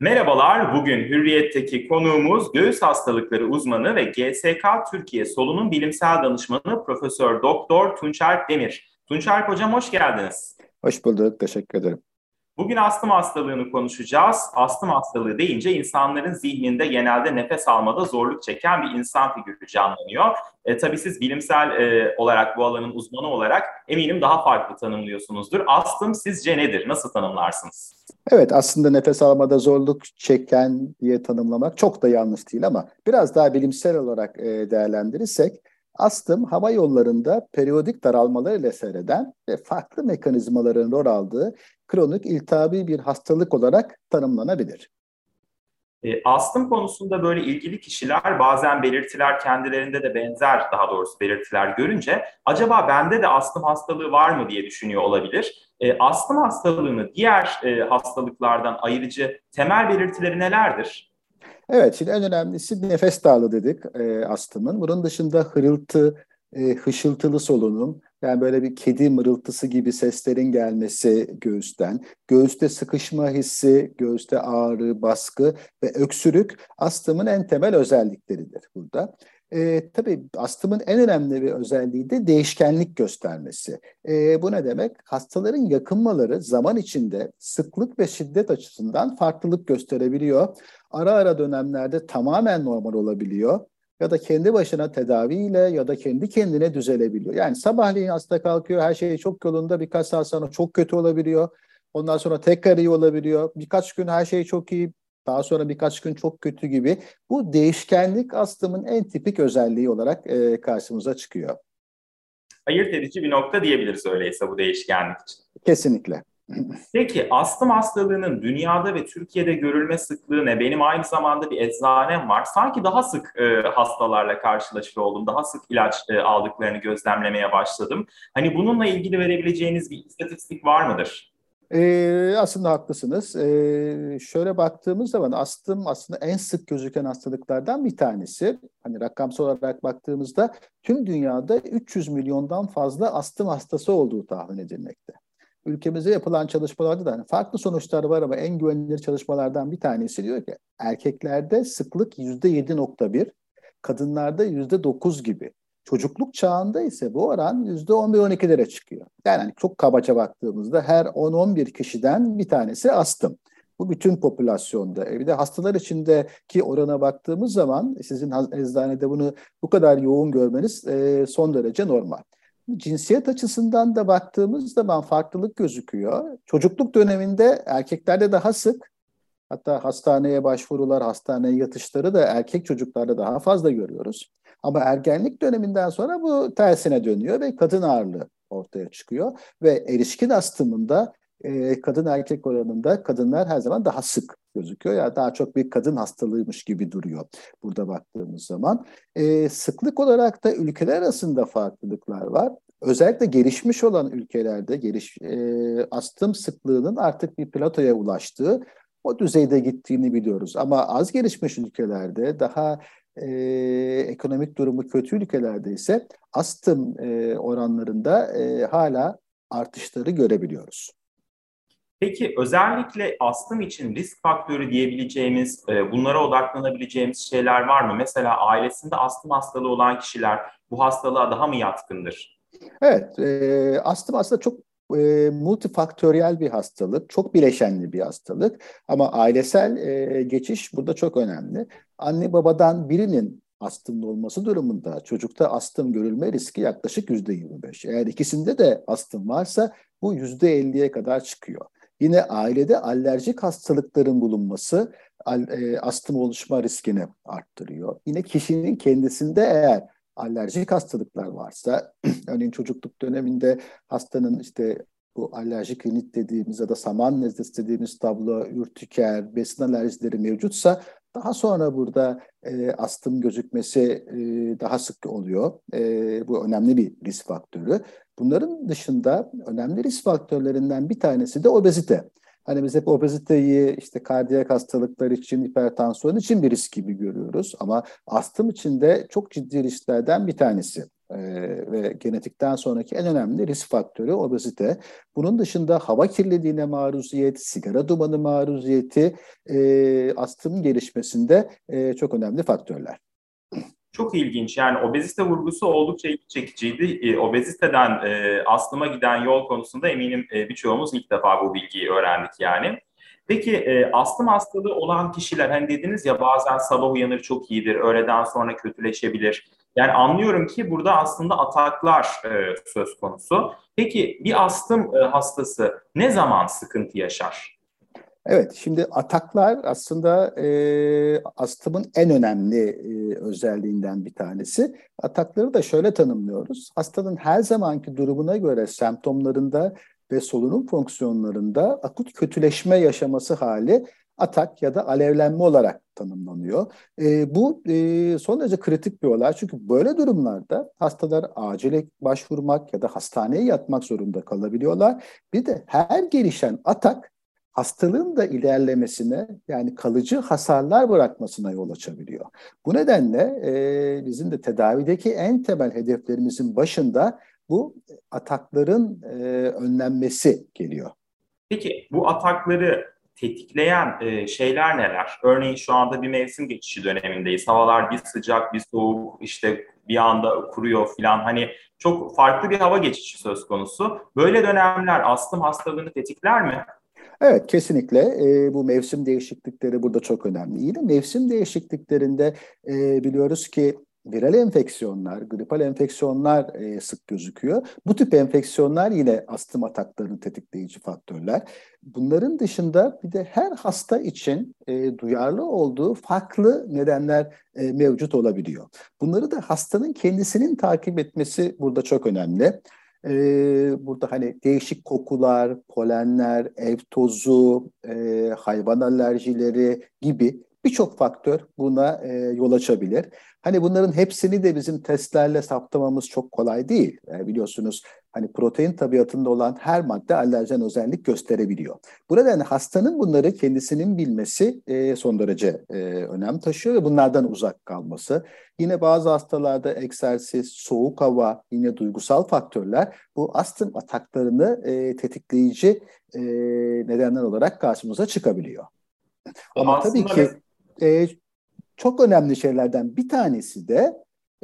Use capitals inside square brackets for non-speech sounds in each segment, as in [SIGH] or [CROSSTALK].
Merhabalar, bugün Hürriyet'teki konuğumuz göğüs hastalıkları uzmanı ve GSK Türkiye Solunum Bilimsel Danışmanı Profesör Doktor Tunçer Demir. Tunçer Hocam hoş geldiniz. Hoş bulduk, teşekkür ederim. Bugün astım hastalığını konuşacağız. Astım hastalığı deyince insanların zihninde genelde nefes almada zorluk çeken bir insan figürü canlanıyor. E, tabii siz bilimsel e, olarak bu alanın uzmanı olarak eminim daha farklı tanımlıyorsunuzdur. Astım sizce nedir? Nasıl tanımlarsınız? Evet aslında nefes almada zorluk çeken diye tanımlamak çok da yanlış değil ama biraz daha bilimsel olarak e, değerlendirirsek astım hava yollarında periyodik daralmalar ile seyreden ve farklı mekanizmaların rol aldığı kronik iltihabi bir hastalık olarak tanımlanabilir. E, astım konusunda böyle ilgili kişiler bazen belirtiler kendilerinde de benzer daha doğrusu belirtiler görünce acaba bende de astım hastalığı var mı diye düşünüyor olabilir. E, astım hastalığını diğer e, hastalıklardan ayırıcı temel belirtileri nelerdir? Evet, şimdi en önemlisi nefes darlığı dedik e, astımın. Bunun dışında hırıltı, e, hışıltılı solunum, yani böyle bir kedi mırıltısı gibi seslerin gelmesi göğüsten, göğüste sıkışma hissi, göğüste ağrı, baskı ve öksürük astımın en temel özellikleridir burada. E, tabii astımın en önemli bir özelliği de değişkenlik göstermesi. E, bu ne demek? Hastaların yakınmaları zaman içinde sıklık ve şiddet açısından farklılık gösterebiliyor. Ara ara dönemlerde tamamen normal olabiliyor ya da kendi başına tedaviyle ya da kendi kendine düzelebiliyor. Yani sabahleyin hasta kalkıyor, her şey çok yolunda, birkaç saat sonra çok kötü olabiliyor. Ondan sonra tekrar iyi olabiliyor. Birkaç gün her şey çok iyi, daha sonra birkaç gün çok kötü gibi. Bu değişkenlik astımın en tipik özelliği olarak e, karşımıza çıkıyor. Ayırt edici bir nokta diyebiliriz öyleyse bu değişkenlik için. Kesinlikle. Peki astım hastalığının dünyada ve Türkiye'de görülme sıklığı ne? Benim aynı zamanda bir eczanem var. Sanki daha sık e, hastalarla karşılaşır oldum. Daha sık ilaç e, aldıklarını gözlemlemeye başladım. Hani bununla ilgili verebileceğiniz bir istatistik var mıdır? Ee, aslında haklısınız. Ee, şöyle baktığımız zaman astım aslında en sık gözüken hastalıklardan bir tanesi. Hani rakamsal olarak baktığımızda tüm dünyada 300 milyondan fazla astım hastası olduğu tahmin edilmekte ülkemizde yapılan çalışmalarda da hani farklı sonuçlar var ama en güvenilir çalışmalardan bir tanesi diyor ki erkeklerde sıklık %7.1, kadınlarda %9 gibi. Çocukluk çağında ise bu oran %11-12'lere çıkıyor. Yani hani çok kabaca baktığımızda her 10-11 kişiden bir tanesi astım. Bu bütün popülasyonda. E, bir de hastalar içindeki orana baktığımız zaman sizin eczanede bunu bu kadar yoğun görmeniz son derece normal. Cinsiyet açısından da baktığımız zaman farklılık gözüküyor. Çocukluk döneminde erkeklerde daha sık, hatta hastaneye başvurular, hastaneye yatışları da erkek çocuklarda daha fazla görüyoruz. Ama ergenlik döneminden sonra bu tersine dönüyor ve kadın ağırlığı ortaya çıkıyor. Ve erişkin astımında e, kadın erkek oranında kadınlar her zaman daha sık gözüküyor. Yani daha çok bir kadın hastalığıymış gibi duruyor burada baktığımız zaman. E, sıklık olarak da ülkeler arasında farklılıklar var. Özellikle gelişmiş olan ülkelerde geliş, e, astım sıklığının artık bir platoya ulaştığı o düzeyde gittiğini biliyoruz. Ama az gelişmiş ülkelerde daha e, ekonomik durumu kötü ülkelerde ise astım e, oranlarında e, hala artışları görebiliyoruz. Peki özellikle astım için risk faktörü diyebileceğimiz, e, bunlara odaklanabileceğimiz şeyler var mı? Mesela ailesinde astım hastalığı olan kişiler bu hastalığa daha mı yatkındır? Evet, e, astım aslında çok e, multifaktöriyel bir hastalık, çok bileşenli bir hastalık. Ama ailesel e, geçiş burada çok önemli. Anne babadan birinin astımlı olması durumunda çocukta astım görülme riski yaklaşık yüzde 25. Eğer ikisinde de astım varsa bu yüzde 50'ye kadar çıkıyor. Yine ailede alerjik hastalıkların bulunması e, astım oluşma riskini arttırıyor. Yine kişinin kendisinde eğer alerjik hastalıklar varsa, [CLEARS THROAT] örneğin çocukluk döneminde hastanın işte bu alerjik rinit dediğimiz ya da saman nezlesi dediğimiz tablo, ürtiker, besin alerjileri mevcutsa daha sonra burada e, astım gözükmesi e, daha sık oluyor. E, bu önemli bir risk faktörü. Bunların dışında önemli risk faktörlerinden bir tanesi de obezite. Hani biz hep obeziteyi işte kardiyak hastalıklar için, hipertansiyon için bir risk gibi görüyoruz. Ama astım için de çok ciddi risklerden bir tanesi. e, ve genetikten sonraki en önemli risk faktörü obezite. Bunun dışında hava kirliliğine maruziyet, sigara dumanı maruziyeti e, astımın gelişmesinde e, çok önemli faktörler. Çok ilginç. Yani obezite vurgusu oldukça ilgi çekiciydi. E, obeziteden e, astıma giden yol konusunda eminim e, birçoğumuz ilk defa bu bilgiyi öğrendik yani. Peki e, astım hastalığı olan kişiler hani dediniz ya bazen sabah uyanır çok iyidir, öğleden sonra kötüleşebilir. Yani anlıyorum ki burada aslında ataklar e, söz konusu. Peki bir astım e, hastası ne zaman sıkıntı yaşar? Evet, şimdi ataklar aslında e, astımın en önemli e, özelliğinden bir tanesi. Atakları da şöyle tanımlıyoruz. Hastanın her zamanki durumuna göre semptomlarında ve solunum fonksiyonlarında akut kötüleşme yaşaması hali atak ya da alevlenme olarak tanımlanıyor. E, bu e, son derece kritik bir olay çünkü böyle durumlarda hastalar acile başvurmak ya da hastaneye yatmak zorunda kalabiliyorlar. Bir de her gelişen atak hastalığın da ilerlemesine yani kalıcı hasarlar bırakmasına yol açabiliyor. Bu nedenle e, bizim de tedavideki en temel hedeflerimizin başında bu atakların e, önlenmesi geliyor. Peki bu atakları tetikleyen e, şeyler neler? Örneğin şu anda bir mevsim geçişi dönemindeyiz. Havalar bir sıcak, bir soğuk, işte bir anda kuruyor filan. Hani çok farklı bir hava geçişi söz konusu. Böyle dönemler astım hastalığını tetikler mi? Evet kesinlikle e, bu mevsim değişiklikleri burada çok önemli. Yine mevsim değişikliklerinde e, biliyoruz ki viral enfeksiyonlar, gripal enfeksiyonlar e, sık gözüküyor. Bu tip enfeksiyonlar yine astım ataklarını tetikleyici faktörler. Bunların dışında bir de her hasta için e, duyarlı olduğu farklı nedenler e, mevcut olabiliyor. Bunları da hastanın kendisinin takip etmesi burada çok önemli. Ee, burada hani değişik kokular, polenler, ev tozu, e, hayvan alerjileri gibi birçok faktör buna e, yol açabilir. Hani bunların hepsini de bizim testlerle saptamamız çok kolay değil. E, biliyorsunuz hani protein tabiatında olan her madde alerjen özellik gösterebiliyor. Bu nedenle hastanın bunları kendisinin bilmesi e, son derece e, önem taşıyor ve bunlardan uzak kalması. Yine bazı hastalarda egzersiz, soğuk hava, yine duygusal faktörler bu astım ataklarını e, tetikleyici e, nedenler olarak karşımıza çıkabiliyor. Ama tabii ki e, çok önemli şeylerden bir tanesi de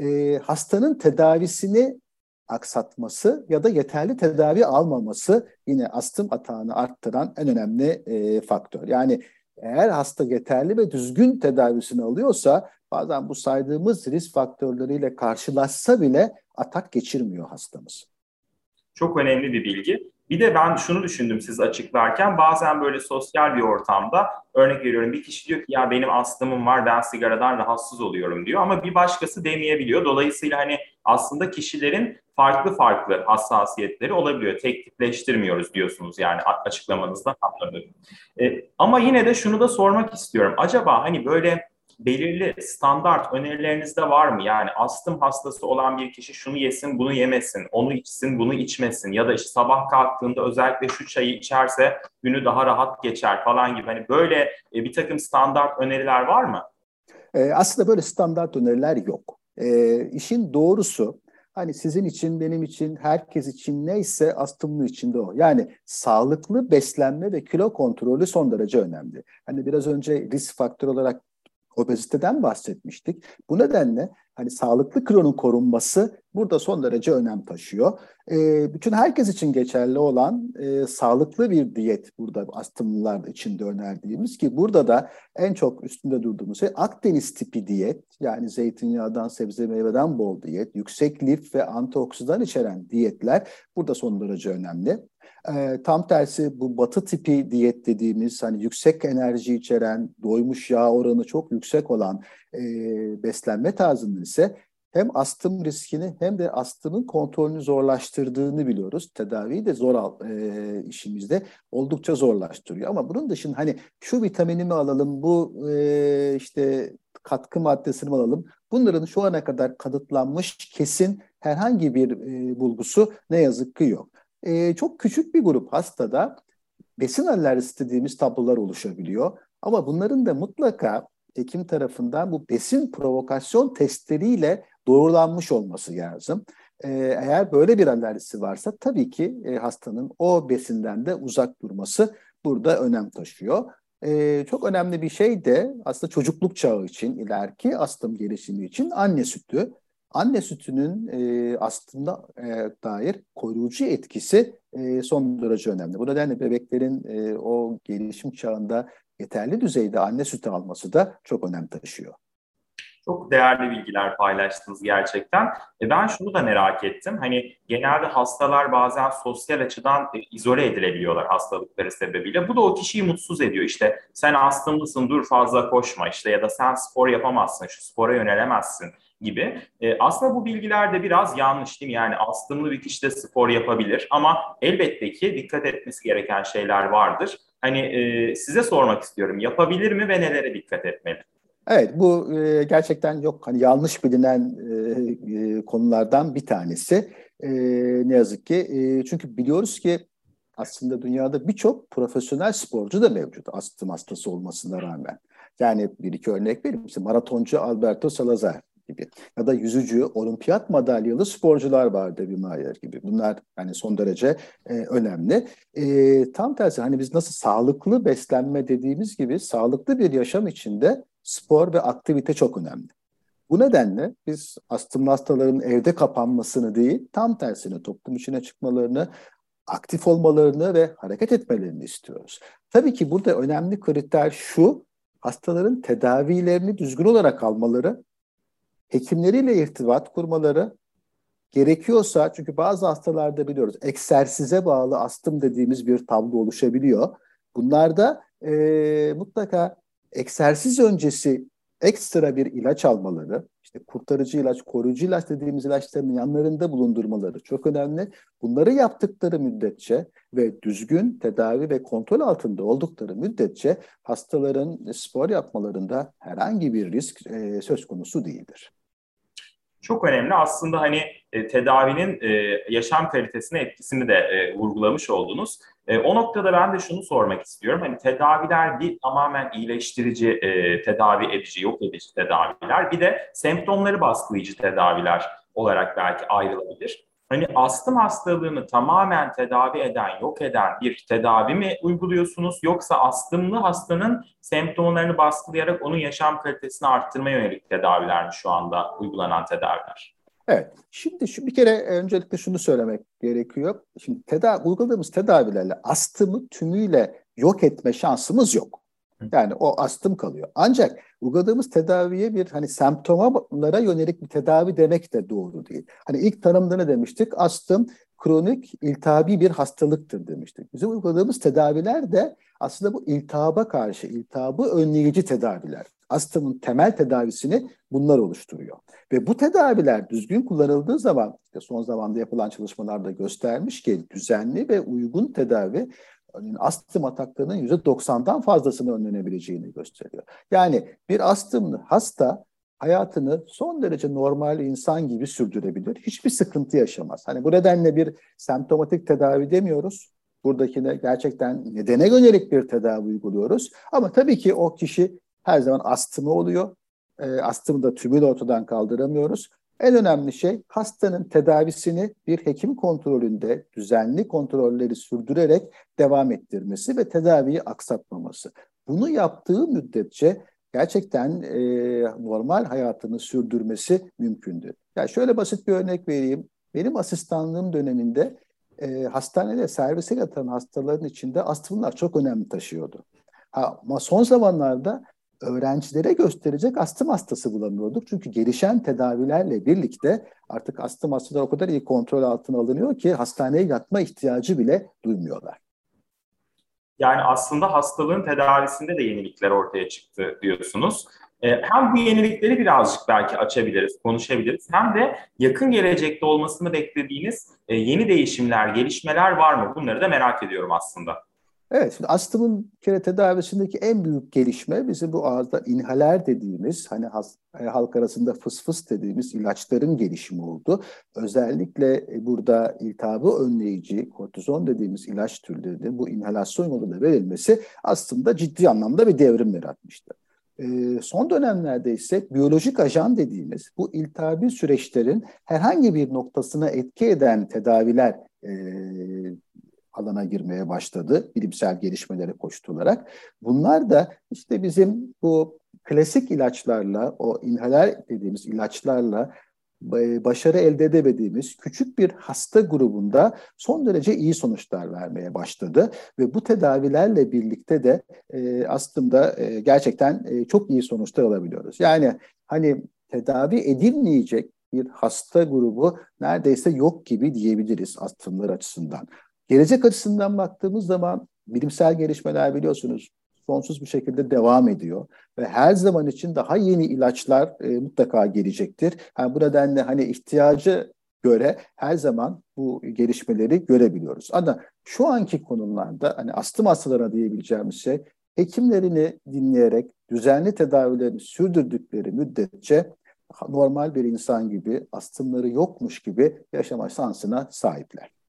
e, hastanın tedavisini aksatması ya da yeterli tedavi almaması yine astım atağını arttıran en önemli e, faktör. Yani eğer hasta yeterli ve düzgün tedavisini alıyorsa bazen bu saydığımız risk faktörleriyle karşılaşsa bile atak geçirmiyor hastamız. Çok önemli bir bilgi. Bir de ben şunu düşündüm siz açıklarken bazen böyle sosyal bir ortamda örnek veriyorum bir kişi diyor ki ya benim astımım var ben sigaradan rahatsız oluyorum diyor ama bir başkası demeyebiliyor. Dolayısıyla hani aslında kişilerin farklı farklı hassasiyetleri olabiliyor. Tek tipleştirmiyoruz diyorsunuz yani açıklamanızda anladım. E, ama yine de şunu da sormak istiyorum. Acaba hani böyle belirli standart önerilerinizde var mı? Yani astım hastası olan bir kişi şunu yesin, bunu yemesin, onu içsin, bunu içmesin ya da işte sabah kalktığında özellikle şu çayı içerse günü daha rahat geçer falan gibi. Hani böyle e, bir takım standart öneriler var mı? E, aslında böyle standart öneriler yok. E, işin doğrusu hani sizin için, benim için, herkes için neyse astımlı için de o. Yani sağlıklı beslenme ve kilo kontrolü son derece önemli. Hani biraz önce risk faktörü olarak obeziteden bahsetmiştik. Bu nedenle hani sağlıklı kilonun korunması burada son derece önem taşıyor. E, bütün herkes için geçerli olan e, sağlıklı bir diyet burada astımlılar içinde önerdiğimiz ki burada da en çok üstünde durduğumuz şey Akdeniz tipi diyet yani zeytinyağından sebze meyveden bol diyet, yüksek lif ve antioksidan içeren diyetler burada son derece önemli. E, tam tersi bu batı tipi diyet dediğimiz hani yüksek enerji içeren, doymuş yağ oranı çok yüksek olan e, beslenme tarzının ise hem astım riskini hem de astımın kontrolünü zorlaştırdığını biliyoruz. Tedaviyi de zor al, e, işimizde oldukça zorlaştırıyor. Ama bunun dışında hani şu vitaminimi mi alalım, bu e, işte katkı maddesini alalım? Bunların şu ana kadar kanıtlanmış kesin herhangi bir e, bulgusu ne yazık ki yok e, çok küçük bir grup hastada besin alerjisi dediğimiz tablolar oluşabiliyor. Ama bunların da mutlaka hekim tarafından bu besin provokasyon testleriyle doğrulanmış olması lazım. E, eğer böyle bir alerjisi varsa tabii ki e, hastanın o besinden de uzak durması burada önem taşıyor. E, çok önemli bir şey de aslında çocukluk çağı için, ileriki astım gelişimi için anne sütü. Anne sütünün e, aslında e, dair koruyucu etkisi e, son derece önemli. Bu nedenle bebeklerin e, o gelişim çağında yeterli düzeyde anne sütü alması da çok önem taşıyor. Çok değerli bilgiler paylaştınız gerçekten. E ben şunu da merak ettim. Hani genelde hastalar bazen sosyal açıdan e, izole edilebiliyorlar hastalıkları sebebiyle. Bu da o kişiyi mutsuz ediyor. İşte sen astımlısın dur fazla koşma işte ya da sen spor yapamazsın, şu spora yönelemezsin gibi. E, aslında bu bilgiler de biraz yanlış değil mi? Yani astımlı bir kişi de spor yapabilir ama elbette ki dikkat etmesi gereken şeyler vardır. Hani e, size sormak istiyorum. Yapabilir mi ve nelere dikkat etmeli? Evet bu e, gerçekten yok hani yanlış bilinen e, e, konulardan bir tanesi. E, ne yazık ki e, çünkü biliyoruz ki aslında dünyada birçok profesyonel sporcu da mevcut astım hastası olmasına rağmen. Yani bir iki örnek vereyim. İşte maratoncu Alberto Salazar gibi ya da yüzücü, olimpiyat madalyalı sporcular var Debbie Mayer gibi. Bunlar yani son derece e, önemli. E, tam tersi hani biz nasıl sağlıklı beslenme dediğimiz gibi sağlıklı bir yaşam içinde spor ve aktivite çok önemli. Bu nedenle biz astımlı hastaların evde kapanmasını değil, tam tersine toplum içine çıkmalarını, aktif olmalarını ve hareket etmelerini istiyoruz. Tabii ki burada önemli kriter şu, hastaların tedavilerini düzgün olarak almaları, hekimleriyle irtibat kurmaları, gerekiyorsa çünkü bazı hastalarda biliyoruz egzersize bağlı astım dediğimiz bir tablo oluşabiliyor. Bunlarda e, mutlaka egzersiz öncesi ekstra bir ilaç almaları, işte kurtarıcı ilaç, koruyucu ilaç dediğimiz ilaçların yanlarında bulundurmaları çok önemli. Bunları yaptıkları müddetçe ve düzgün tedavi ve kontrol altında oldukları müddetçe hastaların spor yapmalarında herhangi bir risk e, söz konusu değildir çok önemli. Aslında hani e, tedavinin e, yaşam kalitesine etkisini de e, vurgulamış oldunuz. E, o noktada ben de şunu sormak istiyorum. Hani tedaviler bir tamamen iyileştirici, e, tedavi edici, yok edici tedaviler. Bir de semptomları baskılayıcı tedaviler olarak belki ayrılabilir. Hani astım hastalığını tamamen tedavi eden, yok eden bir tedavi mi uyguluyorsunuz yoksa astımlı hastanın semptomlarını baskılayarak onun yaşam kalitesini arttırmaya yönelik tedaviler mi şu anda uygulanan tedaviler? Evet. Şimdi şu bir kere öncelikle şunu söylemek gerekiyor. Şimdi tedavi uyguladığımız tedavilerle astımı tümüyle yok etme şansımız yok. Yani o astım kalıyor. Ancak uyguladığımız tedaviye bir hani semptomlara yönelik bir tedavi demek de doğru değil. Hani ilk tanımda ne demiştik? Astım kronik iltihabi bir hastalıktır demiştik. Bizim uyguladığımız tedaviler de aslında bu iltihaba karşı, iltihabı önleyici tedaviler. Astımın temel tedavisini bunlar oluşturuyor. Ve bu tedaviler düzgün kullanıldığı zaman, işte son zamanda yapılan çalışmalarda göstermiş ki düzenli ve uygun tedavi astım ataklarının %90'dan fazlasını önlenebileceğini gösteriyor. Yani bir astımlı hasta hayatını son derece normal insan gibi sürdürebilir. Hiçbir sıkıntı yaşamaz. Hani bu nedenle bir semptomatik tedavi demiyoruz. Buradakine gerçekten nedene yönelik bir tedavi uyguluyoruz. Ama tabii ki o kişi her zaman astımı oluyor. E, astımı da tümünü ortadan kaldıramıyoruz. En önemli şey hastanın tedavisini bir hekim kontrolünde düzenli kontrolleri sürdürerek devam ettirmesi ve tedaviyi aksatmaması. Bunu yaptığı müddetçe gerçekten e, normal hayatını sürdürmesi mümkündür. Yani şöyle basit bir örnek vereyim. Benim asistanlığım döneminde e, hastanede servise yatan hastaların içinde astımlar çok önemli taşıyordu. Ha, ama son zamanlarda öğrencilere gösterecek astım hastası bulamıyorduk. Çünkü gelişen tedavilerle birlikte artık astım hastaları o kadar iyi kontrol altına alınıyor ki hastaneye yatma ihtiyacı bile duymuyorlar. Yani aslında hastalığın tedavisinde de yenilikler ortaya çıktı diyorsunuz. Ee, hem bu yenilikleri birazcık belki açabiliriz, konuşabiliriz. Hem de yakın gelecekte olmasını beklediğiniz e, yeni değişimler, gelişmeler var mı? Bunları da merak ediyorum aslında. Evet, şimdi astımın kere tedavisindeki en büyük gelişme bizim bu ağızda inhaler dediğimiz, hani e, halk arasında fıs fıs dediğimiz ilaçların gelişimi oldu. Özellikle e, burada iltihabı önleyici, kortizon dediğimiz ilaç türlerinin bu inhalasyon yoluyla verilmesi aslında ciddi anlamda bir devrim yaratmıştı. E, son dönemlerde ise biyolojik ajan dediğimiz bu iltihabi süreçlerin herhangi bir noktasına etki eden tedaviler alana girmeye başladı bilimsel gelişmelere koştularak. Bunlar da işte bizim bu klasik ilaçlarla, o inhaler dediğimiz ilaçlarla başarı elde edemediğimiz küçük bir hasta grubunda son derece iyi sonuçlar vermeye başladı ve bu tedavilerle birlikte de e, aslında e, gerçekten e, çok iyi sonuçlar alabiliyoruz. Yani hani tedavi edilmeyecek bir hasta grubu neredeyse yok gibi diyebiliriz astımlar açısından. Gelecek açısından baktığımız zaman bilimsel gelişmeler biliyorsunuz sonsuz bir şekilde devam ediyor ve her zaman için daha yeni ilaçlar e, mutlaka gelecektir. Yani bu nedenle hani ihtiyacı göre her zaman bu gelişmeleri görebiliyoruz. Ama şu anki konumlarda hani astım hastalarına diyebileceğimiz şey hekimlerini dinleyerek düzenli tedavilerini sürdürdükleri müddetçe normal bir insan gibi astımları yokmuş gibi yaşama şansına sahipler.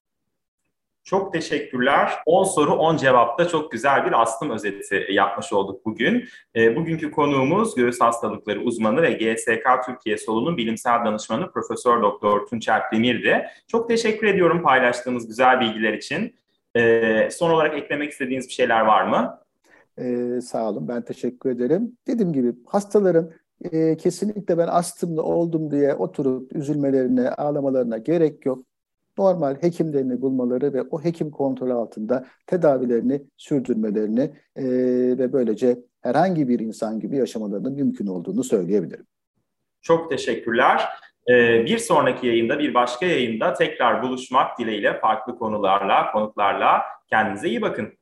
Çok teşekkürler. 10 soru 10 cevapta çok güzel bir astım özeti yapmış olduk bugün. E, bugünkü konuğumuz göğüs hastalıkları uzmanı ve GSK Türkiye Solu'nun bilimsel danışmanı Profesör Doktor Tunçer Demir'di. Çok teşekkür ediyorum paylaştığınız güzel bilgiler için. E, son olarak eklemek istediğiniz bir şeyler var mı? E, sağ olun, ben teşekkür ederim. Dediğim gibi hastaların e, kesinlikle ben astımlı oldum diye oturup üzülmelerine, ağlamalarına gerek yok normal hekimlerini bulmaları ve o hekim kontrolü altında tedavilerini sürdürmelerini e, ve böylece herhangi bir insan gibi yaşamalarının mümkün olduğunu söyleyebilirim. Çok teşekkürler. Ee, bir sonraki yayında, bir başka yayında tekrar buluşmak dileğiyle farklı konularla, konuklarla. Kendinize iyi bakın.